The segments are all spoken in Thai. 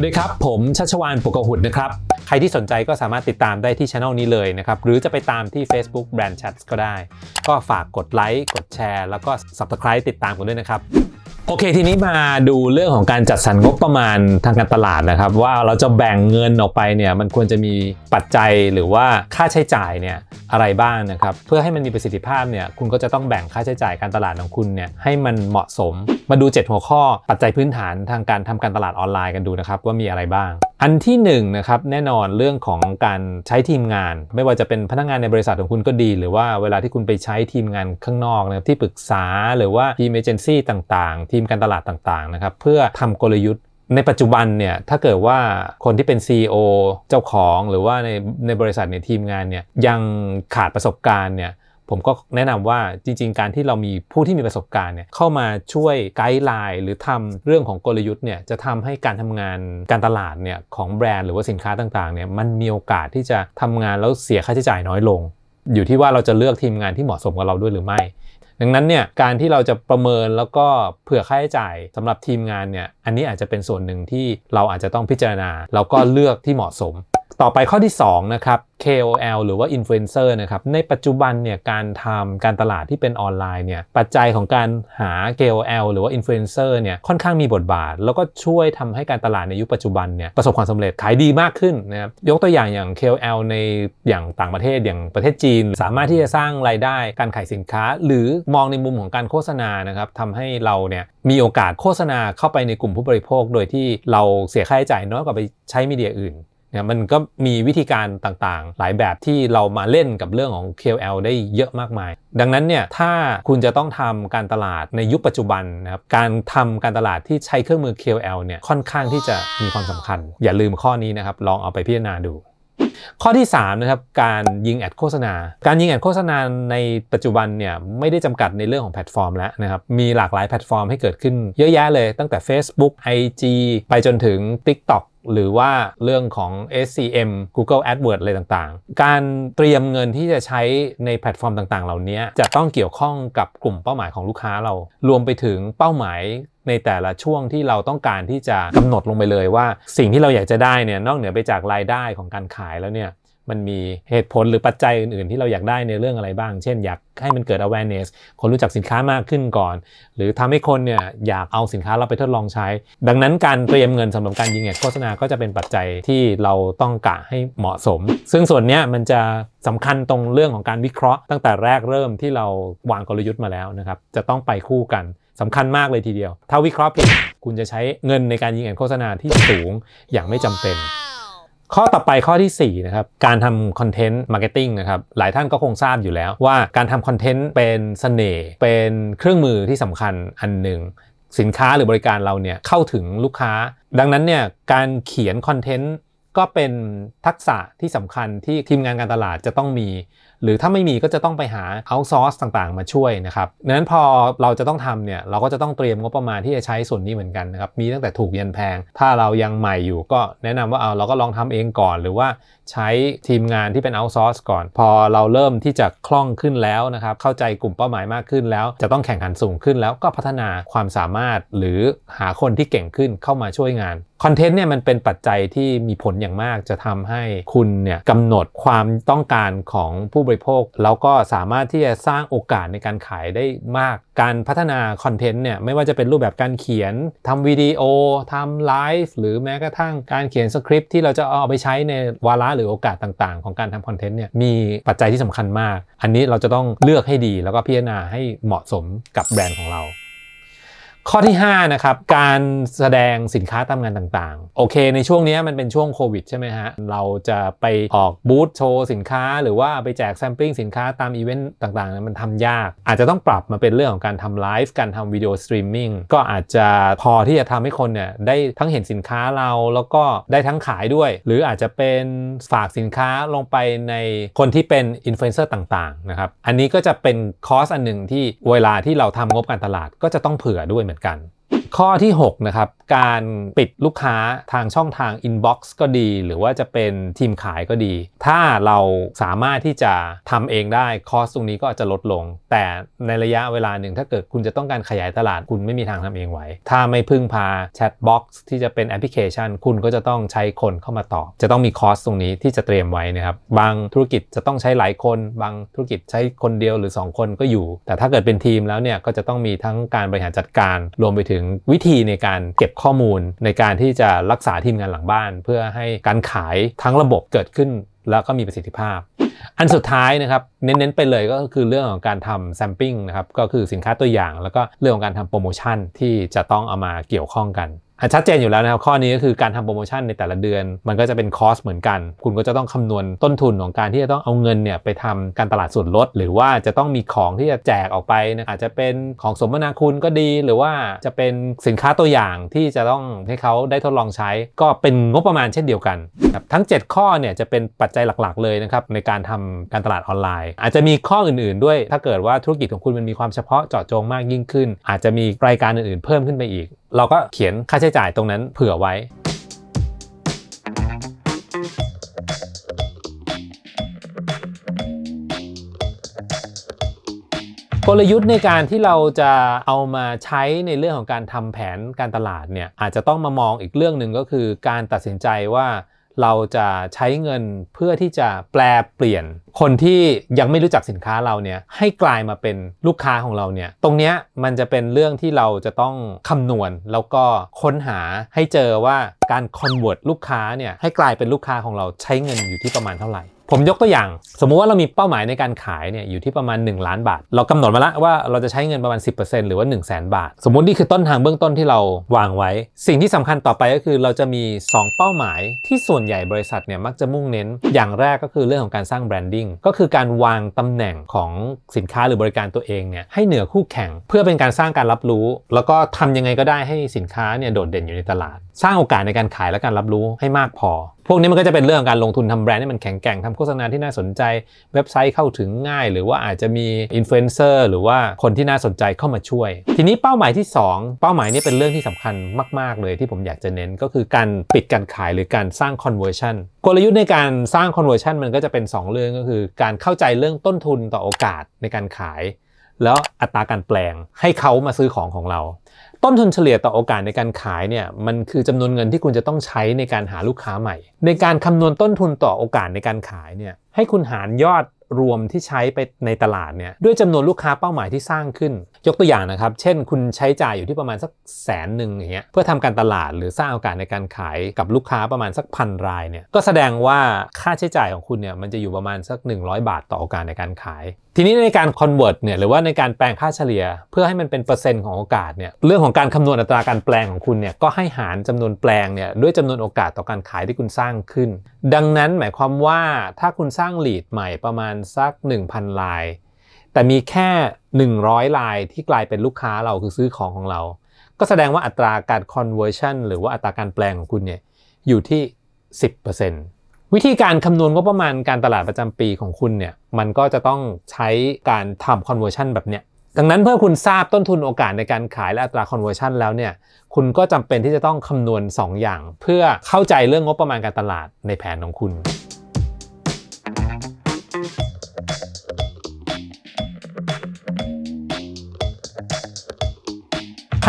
วัสดีครับ ผมชัชวานปกหุดนะครับ ใครที่สนใจก็สามารถติดตามได้ที่ช anel นี้เลยนะครับ หรือจะไปตามที่ Facebook Brand Chat ก็ได้ ก็ฝากกดไลค์กดแชร์ แล้วก็ Subscribe ติดตามกันด้วยนะครับ โอเคทีนี้มาดูเรื่องของการจัดสรรงบประมาณทางการตลาดนะครับ ว่าเราจะแบ่งเงินออกไปเนี่ยมันควรจะมีปัจจัยหรือว่าค่าใช้จ่ายเนี่ยอะไรบ้างนะครับ เพื่อให้มันมีประสิทธิภาพเนี่ยคุณก็จะต้องแบ่งค่าใช้จ่ายการตลาดของคุณเนี่ยให้มันเหมาะสม มาดู 7 หัวข้อปัจจัยพื้นฐานทางการทำการตลาดออนไลน์กันดูนะครับว่ามีอะไรบ้าง อันที่1นนะครับแน่นอนเรื่องของการใช้ทีมงาน ไม่ว่าจะเป็นพนักงานในบริษัทของคุณก็ดี หรือว่าเวลาที่คุณไปใช้ทีมงานข้างนอกนะครับที่ปรึกษาหรือว่าทีมเอเจนซี่ต่างๆ ทีมการตลาดต่างๆนะครับเพื่อทำกลยุทธ์ในปัจจุบันเนี่ยถ้าเกิดว่าคนที่เป็น CEO เจ้าของหรือว่าในในบริษัทในทีมงานเนี่ยยังขาดประสบการณ์เนี่ย ผมก็แนะนำว่าจริง ๆ การที่เรามีผู้ที่มีประสบการณ์เนี่ยเข้ามาช่วยไกด์ไลน์หรือทำเรื่องของกลยุทธ์เนี่ยจะทำให้การทำงานการตลาดเนี่ยของแบรนด์หรือว่าสินค้าต่างๆเนี่ยมันมีโอกาสที่จะทำงานแล้วเสียค่าใช้จ่ายน้อยลง อยู่ที่ว่าเราจะเลือกทีมงานที่เหมาะสมกับเราด้วยหรือไม่ ดังนั้นเนี่ยการที่เราจะประเมินแล้วก็เผื่อค่าใช้จ่ายสำหรับทีมงานเนี่ยอันนี้อาจจะเป็นส่วนหนึ่งที่เราอาจจะต้องพิจารณาแล้วก็เลือกที่เหมาะสม ต่อไปข้อที่2นะครับ KOL หรือว่า Influencer นะครับในปัจจุบันเนี่ยการทำการตลาดที่เป็นออนไลน์เนี่ยปัจจัยของการหา KOL หรือว่า Influencer เนี่ยค่อนข้างมีบทบาท แล้วก็ช่วยทำให้การตลาดในยุคปัจจุบันเนี่ยประสบความสำเร็จขายดีมากขึ้นนะครับยกตัวอย่างอย่าง KOL ในอย่างต่างประเทศอย่างประเทศจีน สามารถที่จะสร้างรายได้การขายสินค้า หรือมองในมุมของการโฆษณานะครับทำให้เราเนี่ยมีโอกาสโฆษณาเข้าไปในกลุ่มผู้บริโภค โดยที่เราเสียค่าใช้จ่ายน้อยกว่าไปใช้ media อื่น เนี่ยมันก็มีวิธีการต่างๆ หลายแบบที่เรามาเล่นกับเรื่องของ KOL ได้เยอะมากมาย ดังนั้นเนี่ยถ้าคุณจะต้องทำการตลาดในยุคปัจจุบันนะครับการทำการตลาดที่ใช้เครื่องมือ KOL เนี่ยค่อนข้างที่จะมีความสำคัญ อย่าลืมข้อนี้นะครับลองเอาไปพิจารณาดูข้อที่3นะครับการยิง ad โฆษณา การยิง ad โฆษณาในปัจจุบันเนี่ยไม่ได้จำกัดในเรื่องของแพลตฟอร์มแล้วนะครับมีหลากหลายแพลตฟอร์มให้เกิดขึ้นเยอะแยะเลยตั้งแต่ Facebook IG ไปจนถึง TikTok หรือว่าเรื่องของ SCM Google AdWords อะไรต่างๆ การเตรียมเงินที่จะใช้ในแพลตฟอร์มต่างๆ เหล่านี้จะต้องเกี่ยวข้องกับกลุ่มเป้าหมายของลูกค้าเรา รวมไปถึงเป้าหมายในแต่ละช่วงที่เราต้องการที่จะกำหนดลงไปเลยว่า สิ่งที่เราอยากจะได้เนี่ยนอกเหนือไปจากรายได้ของการขายแล้วเนี่ย มันมีเหตุผลหรือปัจจัยอื่นๆ ที่เราอยากได้ในเรื่องอะไรบ้าง เช่น อยากให้มันเกิด awareness คนรู้จักสินค้ามากขึ้นก่อน หรือทำให้คนเนี่ยอยากเอาสินค้าเราไปทดลองใช้ ดังนั้นการเตรียมเงินสำหรับการยิง ad โฆษณาก็จะเป็นปัจจัยที่เราต้องกะให้เหมาะสม ซึ่งส่วนนี้มันจะสำคัญตรงเรื่องของการวิเคราะห์ตั้งแต่แรกเริ่มที่เราวางกลยุทธ์มาแล้วนะครับจะต้องไปคู่กันสำคัญมากเลยทีเดียว ถ้าวิเคราะห์ผิดคุณจะใช้เงินในการยิง ad โฆษณาที่สูงอย่างไม่จำเป็น ข้อต่อไปข้อที่ 4 นะครับ การทำ content marketing นะครับ หลายท่านก็คงทราบอยู่แล้วว่าการทำ content เป็นเสน่ห์เป็นเครื่องมือที่สำคัญอันหนึ่งสินค้าหรือบริการเราเนี่ยเข้าถึงลูกค้า ดังนั้นเนี่ยการเขียนคอนเทนต์ก็เป็นทักษะที่สำคัญที่ทีมงานการตลาดจะต้องมี หรือถ้าไม่มีก็จะต้องไปหาเอาซอร์สต่างๆ มาช่วยนะครับนั้นพอเราจะต้องทำเนี่ยเราก็จะต้องเตรียมงบประมาณที่จะใช้ส่วนนี้เหมือนกันนะครับมีตั้งแต่ถูกยันแพง ถ้าเรายังใหม่อยู่ก็แนะนำว่าเอาเราก็ลองทำเองก่อน หรือว่าใช้ทีมงานที่เป็นเอาซอร์สก่อน พอเราเริ่มที่จะคล่องขึ้นแล้วนะครับเข้าใจกลุ่มเป้าหมายมากขึ้นแล้ว จะต้องแข่งขันสูงขึ้นแล้วก็พัฒนาความสามารถหรือหาคนที่เก่งขึ้นเข้ามาช่วยงานคอนเทนต์เนี่ยมันเป็นปัจจัยที่มีผลอย่างมากจะทำให้คุณเนี่ยกำหนดความต้องการของผู้บริโภค แล้วก็สามารถที่จะสร้างโอกาสในการขายได้มาก การพัฒนาคอนเทนต์เนี่ยไม่ว่าจะเป็นรูปแบบการเขียนทำวิดีโอทำไลฟ์หรือแม้กระทั่งการเขียนสคริปต์ที่เราจะเอาไปใช้ในวาระหรือโอกาสต่างๆ ของการทำคอนเทนต์เนี่ยมีปัจจัยที่สำคัญมาก อันนี้เราจะต้องเลือกให้ดีแล้วก็พิจารณาให้เหมาะสมกับแบรนด์ของเรา ข้อที่5นะครับการแสดงสินค้าตามงานต่างๆ โอเค ในช่วงนี้มันเป็นช่วงโควิดใช่ไหมฮะ เราจะไปออกบูธโชว์สินค้า หรือว่าไปแจก sampling สินค้าตามอีเวนต์ต่างๆ มันทำยาก อาจจะต้องปรับมาเป็นเรื่องของการทำไลฟ์การทำ video streaming ก็อาจจะพอที่จะทำให้คนเนี่ยได้ทั้งเห็นสินค้าเราแล้วก็ได้ทั้งขายด้วย หรืออาจจะเป็นฝากสินค้าลงไปในคนที่เป็นอินฟลูเอนเซอร์ต่างๆนะครับอันนี้ก็จะเป็น cost อันหนึ่งที่เวลาที่เราทำงบการตลาดก็จะต้องเผื่อด้วยเหมือนกัน ข้อที่6นะครับการปิดลูกค้าทางช่องทาง inbox ก็ดี หรือว่าจะเป็นทีมขายก็ดี ถ้าเราสามารถที่จะทำเองได้ cost ตรงนี้ก็อาจจะลดลง แต่ในระยะเวลาหนึ่งถ้าเกิดคุณจะต้องการขยายตลาดคุณไม่มีทางทำเองไหว ถ้าไม่พึ่งพา chatbox ที่จะเป็นแอปพลิเคชัน คุณก็จะต้องใช้คนเข้ามาตอบ จะต้องมี cost ตรงนี้ที่จะเตรียมไว้นะครับบางธุรกิจจะต้องใช้หลายคน บางธุรกิจใช้คนเดียวหรือ 2 คนก็อยู่ แต่ถ้าเกิดเป็นทีมแล้วเนี่ยก็จะต้องมีทั้งการบริหารจัดการรวมไปถึงวิธีในการเก็บข้อมูลในการที่จะรักษาทีมงานหลังบ้าน เพื่อให้การขายทั้งระบบเกิดขึ้นแล้วก็มีประสิทธิภาพ อันสุดท้ายนะครับ เน้นๆไปเลยก็คือเรื่องของการทำแซมปิ้งนะครับ ก็คือสินค้าตัวอย่าง แล้วก็เรื่องของการทำโปรโมชั่นที่จะต้องเอามาเกี่ยวข้องกัน ชัดเจนอยู่แล้วนะครับ ข้อนี้ก็คือการทำโปรโมชั่นในแต่ละเดือน มันก็จะเป็นคอสเหมือนกัน คุณก็จะต้องคำนวณต้นทุนของการที่จะต้องเอาเงินเนี่ยไปทำการตลาดส่วนลด หรือว่าจะต้องมีของที่จะแจกออกไปนะอาจจะเป็นของสมนาคุณก็ดี หรือว่าจะเป็นสินค้าตัวอย่างที่จะต้องให้เขาได้ทดลองใช้ ก็เป็นงบประมาณเช่นเดียวกันครับทั้ง 7 ข้อเนี่ยจะเป็นปัจจัยหลักๆ เลยนะครับในการทำการตลาดออนไลน์ อาจจะมีข้ออื่นๆ ด้วย ถ้าเกิดว่าธุรกิจของคุณมันมีความเฉพาะเจาะจงมากยิ่งขึ้น อาจจะมีรายการอื่นๆ เพิ่มขึ้นไปอีก เราก็เขียนค่าใช้จ่ายตรงนั้นเผื่อไว้ กลยุทธ์ในการที่เราจะเอามาใช้ในเรื่องของการทำแผนการตลาดเนี่ยอาจจะต้องมามองอีกเรื่องหนึ่งก็คือการตัดสินใจว่า เราจะใช้เงินเพื่อที่จะแปลเปลี่ยน คนที่ยังไม่รู้จักสินค้าเราเนี่ยให้กลายมาเป็นลูกค้าของเราเนี่ยตรงเนี้ยมันจะเป็นเรื่องที่เราจะต้องคำนวณ แล้วก็ค้นหาให้เจอว่าการคอนเวิร์ตลูกค้าเนี่ยให้กลายเป็นลูกค้าของเราใช้เงินอยู่ที่ประมาณเท่าไหร่ ผมยกตัวอย่าง สมมุติว่าเรามีเป้าหมายในการขายเนี่ยอยู่ที่ประมาณ 1 ล้านบาท เรากำหนดมาแล้วว่าเราจะใช้เงินประมาณ 10%หรือว่า 1 0 0 0 0แบาท สมมุตินี่คือต้นทางเบื้องต้นที่เราวางไว้ สิ่งที่สำคัญต่อไปก็คือเราจะมี 2 เป้าหมายที่ส่วนใหญ่บริษัทเนี่ยมักจะมุ่งเน้น อย่างแรกก็คือเรื่องของการสร้างแบรนดิ้งก็คือการวางตำแหน่งของสินค้าหรือบริการตัวเองเนี่ยให้เหนือคู่แข่ง เพื่อเป็นการสร้างการรับรู้ แล้วก็ทำยังไงก็ได้ให้สินค้าเนี่ยโดดเด่นอยู่ในตลาด สร้างโอกาสในการขายและการรับรู้ให้มากพอ พวกนี้มันก็จะเป็นเรื่องการลงทุนทำแบรนด์ให้มันแข็งแกร่งทำโฆษณาที่น่าสนใจ เว็บไซต์เข้าถึงง่าย หรือว่าอาจจะมีอินฟลูเอนเซอร์หรือว่าคนที่น่าสนใจเข้ามาช่วย ทีนี้เป้าหมายที่ 2 เป้าหมายนี้เป็นเรื่องที่สำคัญมาก ๆ เลยที่ผมอยากจะเน้นก็คือการปิดการขายหรือการสร้าง conversion กลยุทธ์ในการสร้าง conversion มันก็จะเป็น 2 เรื่องก็คือ การเข้าใจเรื่องต้นทุนต่อโอกาสในการขาย แล้วอัตราการแปลงให้เขามาซื้อของของเรา ต้นทุนเฉลี่ยต่อโอกาสในการขายเนี่ยมันคือจำนวนเงินที่คุณจะต้องใช้ในการหาลูกค้าใหม่ ในการคำนวณต้นทุนต่อโอกาสในการขายเนี่ยให้คุณหารยอดรวมที่ใช้ไปในตลาดเนี่ยด้วยจำนวนลูกค้าเป้าหมายที่สร้างขึ้น ยกตัวอย่างนะครับ เช่น คุณใช้จ่ายอยู่ที่ประมาณสักแสนหนึ่งอย่างเงี้ยเพื่อทำการตลาดหรือสร้างโอกาสในการขายกับลูกค้าประมาณสักพันรายเนี่ยก็แสดงว่าค่าใช้จ่ายของคุณเนี่ยมันจะอยู่ประมาณสัก 100 บาทต่อโอกาสในการขาย ทีนี้ในการ convert เนี่ยหรือว่าในการแปลงค่าเฉลี่ย เพื่อให้มันเป็นเปอร์เซ็นต์ของโอกาสเนี่ยเรื่องของการคำนวณอัตราการแปลงของคุณเนี่ยก็ให้หารจำนวนแปลงเนี่ยด้วยจำนวนโอกาสต่อการขายที่คุณสร้างขึ้น ดังนั้นหมายความว่าถ้าคุณสร้าง lead ใหม่ประมาณสัก 1,000 ลาย แต่มีแค่ 100 ลายที่กลายเป็นลูกค้าเราคือซื้อของของเรา ก็แสดงว่าอัตราการ conversion หรือว่าอัตราการแปลงของคุณเนี่ยอยู่ที่ 10% วิธีการคำนวณงบประมาณการตลาดประจำปีของคุณเนี่ยมันก็จะต้องใช้การทำ conversion แบบเนี้ยดังนั้นเพื่อคุณทราบต้นทุนโอกาสในการขายและอัตรา conversion แล้วเนี่ยคุณก็จำเป็นที่จะต้องคำนวณ 2 อย่าง เพื่อเข้าใจเรื่องงบประมาณการตลาดในแผนของคุณ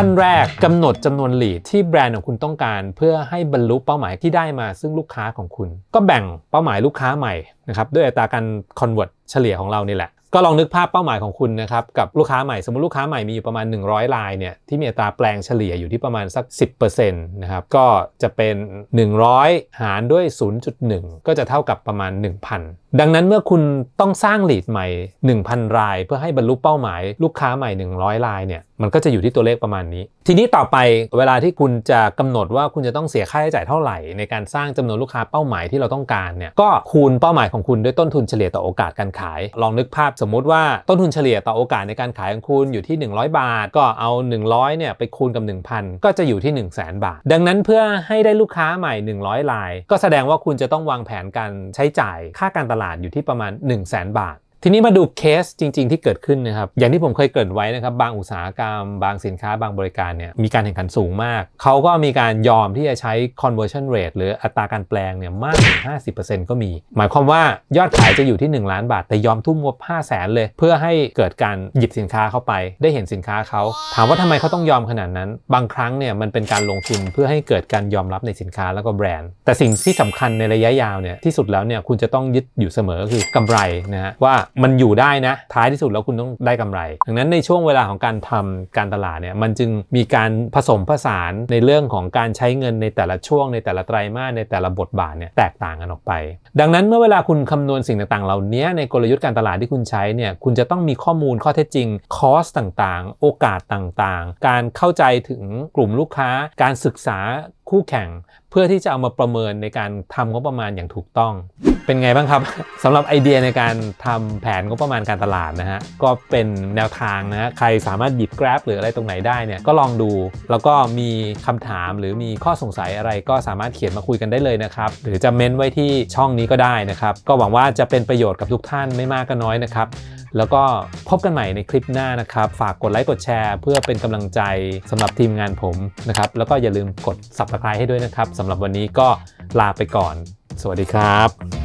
ขั้นแรกกำหนดจำนวนลีดที่แบรนด์ของคุณต้องการ เพื่อให้บรรลุเป้าหมายที่ได้มาซึ่งลูกค้าของคุณ ก็แบ่งเป้าหมายลูกค้าใหม่นะครับด้วยอัตราการ convert เฉลี่ยของเรานี่แหละ ก็ลองนึกภาพเป้าหมายของคุณนะครับกับลูกค้าใหม่สมมติลูกค้าใหม่มีอยู่ประมาณ 100รายเนี่ยที่มีอัตราแปลงเฉลี่ยอยู่ที่ประมาณสัก 10%นะครับก็จะเป็น 100 หารด้วย 0.1 ก็จะเท่ากับประมาณ 1,000 ดังนั้นเมื่อคุณต้องสร้างลีดใหม่ 1,000 ราย เพื่อให้บรรลุเป้าหมายลูกค้าใหม่ 100รายเนี่ยมันก็จะอยู่ที่ตัวเลขประมาณนี้ ทีนี้ต่อไปเวลาที่คุณจะกำหนดว่าคุณจะต้องเสียค่าใช้จ่ายเท่าไหร่ ในการสร้างจำนวนลูกค้าเป้าหมายที่เราต้องการเนี่ยก็คูณเป้าหมายของคุณด้วยต้นทุนเฉลี่ยต่อโอกาสการขาย ลองนึกภาพสมมุติว่าต้นทุนเฉลี่ยต่อโอกาสในการขายของคุณอยู่ที่ 100 บาท ก็เอา 100เนี่ยไปคูณกับ 1,000 ก็จะอยู่ที่ 1 0 0 0 0แบาท ดังนั้นเพื่อให้ได้ลูกค้าใหม่ 100ราย ก็แสดงว่าคุณจะต้องวางแผนการใช้จ่ายค่าการตลาดอยู่ที่ประมาณ 1 0 0 0 0แบาท ทีนี้มาดูเคสจริง ๆ ที่เกิดขึ้นนะครับ อย่างที่ผมเคยเกริ่นไว้นะครับ บางอุตสาหกรรม บางสินค้าบางบริการเนี่ยมีการแข่งขันสูงมาก เขาก็มีการยอมที่จะใช้ conversion rate หรืออัตราการแปลงเนี่ยมากถึง 50%ก็มี หมายความว่ายอดขายจะอยู่ที่ 1 ล้านบาท แต่ยอมทุ่มงบ5 0 0แสนเลย เพื่อให้เกิดการหยิบสินค้าเข้าไป ได้เห็นสินค้าเขา ถามว่าทำไมเขาต้องยอมขนาดนั้น บางครั้งเนี่ยมันเป็นการลงทุนเพื่อให้เกิดการยอมรับในสินค้าแล้วก็แบรนด์ แต่สิ่งที่สำคัญในระยะยาวเนี่ยที่สุดแล้วเนี่ยคุณจะต้องยึดอยู่เสมอก็คือกำไรนะฮะว่ามันอยู่ได้นะ ท้ายที่สุดแล้วคุณต้องได้กำไร ดังนั้นในช่วงเวลาของการทำการตลาดเนี่ยมันจึงมีการผสมผสานในเรื่องของการใช้เงินในแต่ละช่วงในแต่ละไตรมาสในแต่ละบทบาทเนี่ยแตกต่างกันออกไป ดังนั้นเมื่อเวลาคุณคำนวณสิ่งต่างๆ เหล่านี้ในกลยุทธ์การตลาดที่คุณใช้เนี่ยคุณจะต้องมีข้อมูลข้อเท็จจริงคอสต่างๆ โอกาสต่างๆ การเข้าใจถึงกลุ่มลูกค้า การศึกษา คู่แข่ง เพื่อที่จะเอามาประเมินในการทำงบประมาณอย่างถูกต้อง เป็นไงบ้างครับสำหรับไอเดียในการทำแผนงบประมาณการตลาดนะฮะก็เป็นแนวทางนะฮะใครสามารถหยิบ Grab หรืออะไรตรงไหนได้เนี่ยก็ลองดู แล้วก็มีคำถามหรือมีข้อสงสัยอะไรก็สามารถเขียนมาคุยกันได้เลยนะครับหรือจะเม้นไว้ที่ช่องนี้ก็ได้นะครับก็หวังว่าจะเป็นประโยชน์กับทุกท่านไม่มากก็น้อยนะครับ แล้วก็พบกันใหม่ในคลิปหน้านะครับ ฝากกดไลค์กดแชร์เพื่อเป็นกำลังใจสำหรับทีมงานผมนะครับ แล้วก็อย่าลืมกด subscribe ให้ด้วยนะครับสำหรับวันนี้ก็ลาไปก่อน สวัสดีครับ